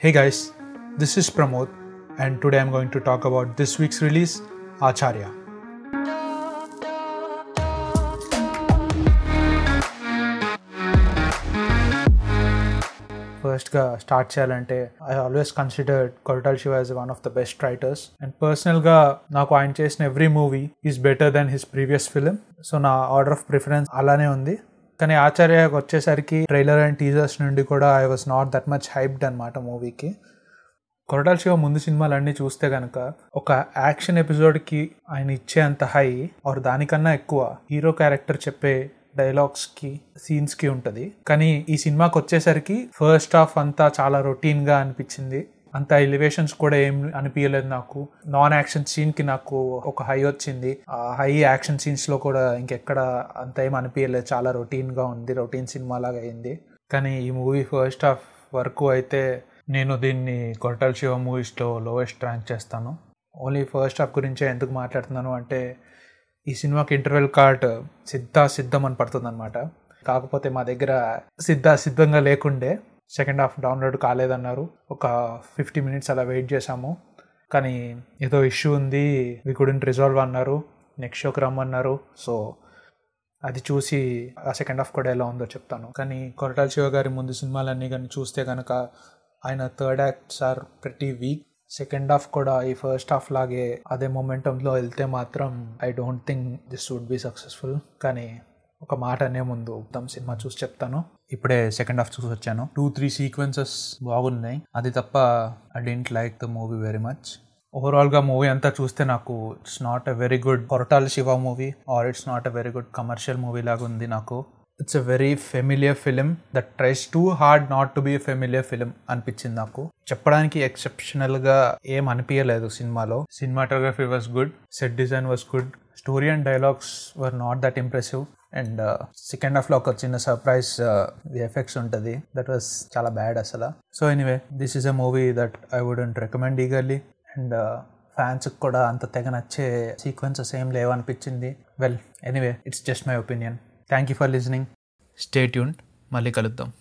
Hey guys, this is Pramod, and today I'm going to talk about this week's release, Acharya. ఫస్ట్గా start చేయాలంటే I always considered Koratala Siva as one of the best writers and పర్సనల్గా నాకు ఆయన చేసిన every movie is better than his previous film so నా order of preference అలానే ఉంది కానీ ఆచార్యకి వచ్చేసరికి ట్రైలర్ అండ్ టీజర్స్ నుండి కూడా I was not that much hyped అనమాట మూవీకి. కొరటాల శివ ముందు సినిమాలన్నీ చూస్తే కనుక ఒక యాక్షన్ ఎపిసోడ్కి ఆయన ఇచ్చేంత హై ఆర్ దానికన్నా ఎక్కువ హీరో క్యారెక్టర్ చెప్పే డైలాగ్స్కి సీన్స్కి ఉంటుంది. కానీ ఈ సినిమాకి వచ్చేసరికి ఫస్ట్ హాఫ్ అంతా చాలా రొటీన్గా అనిపించింది. అంత ఎలివేషన్స్ కూడా ఏం అనిపించలేదు నాకు. నాన్ యాక్షన్ సీన్కి నాకు ఒక హై వచ్చింది. ఆ హై యాక్షన్ సీన్స్లో కూడా ఇంకెక్కడ అంత ఏం అనిపించలేదు చాలా రొటీన్గా ఉంది. రొటీన్ సినిమా లాగా అయింది. కానీ ఈ మూవీ ఫస్ట్ హాఫ్ వరకు అయితే నేను దీన్ని కొరటల్ శివ మూవీస్లో లోవెస్ట్ ర్యాంక్ చేస్తాను. ఓన్లీ ఫస్ట్ హాఫ్ గురించే ఎందుకు మాట్లాడుతున్నాను అంటే ఈ సినిమాకి ఇంటర్వెల్ కార్డ్ సిద్ధా సిద్ధం అని పడుతుంది అనమాట కాకపోతే మా దగ్గర సిద్ధా సిద్ధంగా లేకుండే సెకండ్ హాఫ్ డౌన్లోడ్ కాలేదన్నారు. ఒక ఫిఫ్టీ మినిట్స్ అలా వెయిట్ చేశాము. కానీ ఏదో ఇష్యూ ఉంది వి కుడెంట్ రిజాల్వ్ అన్నారు. నెక్స్ట్ షోకి రమ్మన్నారు. సో అది చూసి ఆ సెకండ్ హాఫ్ కూడా ఎలా ఉందో చెప్తాను. కానీ కొరటాల శివ గారి ముందు సినిమాలన్నీ కానీ చూస్తే కనుక ఆయన third acts are pretty weak second half కూడా ఈ ఫస్ట్ హాఫ్ లాగే అదే మొమెంటంలో వెళ్తే మాత్రం I don't think this would be successful కానీ ఒక మాట అనే ముందు మొత్తం సినిమా చూసి చెప్తాను. ఇప్పుడే సెకండ్ హాఫ్ చూసి వచ్చాను. టూ త్రీ సీక్వెన్సెస్ బాగున్నాయి. అది తప్ప I didn't like the movie very much ఓవరాల్గా మూవీ అంతా చూస్తే నాకు it's not a very good Koratala Siva movie or it's not a very good commercial movie లాగా ఉంది నాకు. It's a very familiar film that tries too hard not to be familiar film అనిపించింది నాకు. చెప్పడానికి ఎక్సెప్షనల్గా ఏం అనిపించలేదు సినిమాలో. Cinematography was good set design was good story and dialogues were not that impressive and second హాఫ్లో ఒక చిన్న సర్ప్రైజ్ ఎఫెక్ట్స్ ఉంటుంది. దట్ వాస్ చాలా బ్యాడ్ అసలు. So anyway this is a movie that I wouldn't recommend eagerly and ఫ్యాన్స్కి కూడా అంత తెగ నచ్చే సీక్వెన్సెస్ ఏం లేవనిపించింది. Well anyway it's just my opinion thank you for listening stay tune మళ్ళీ కలుద్దాం.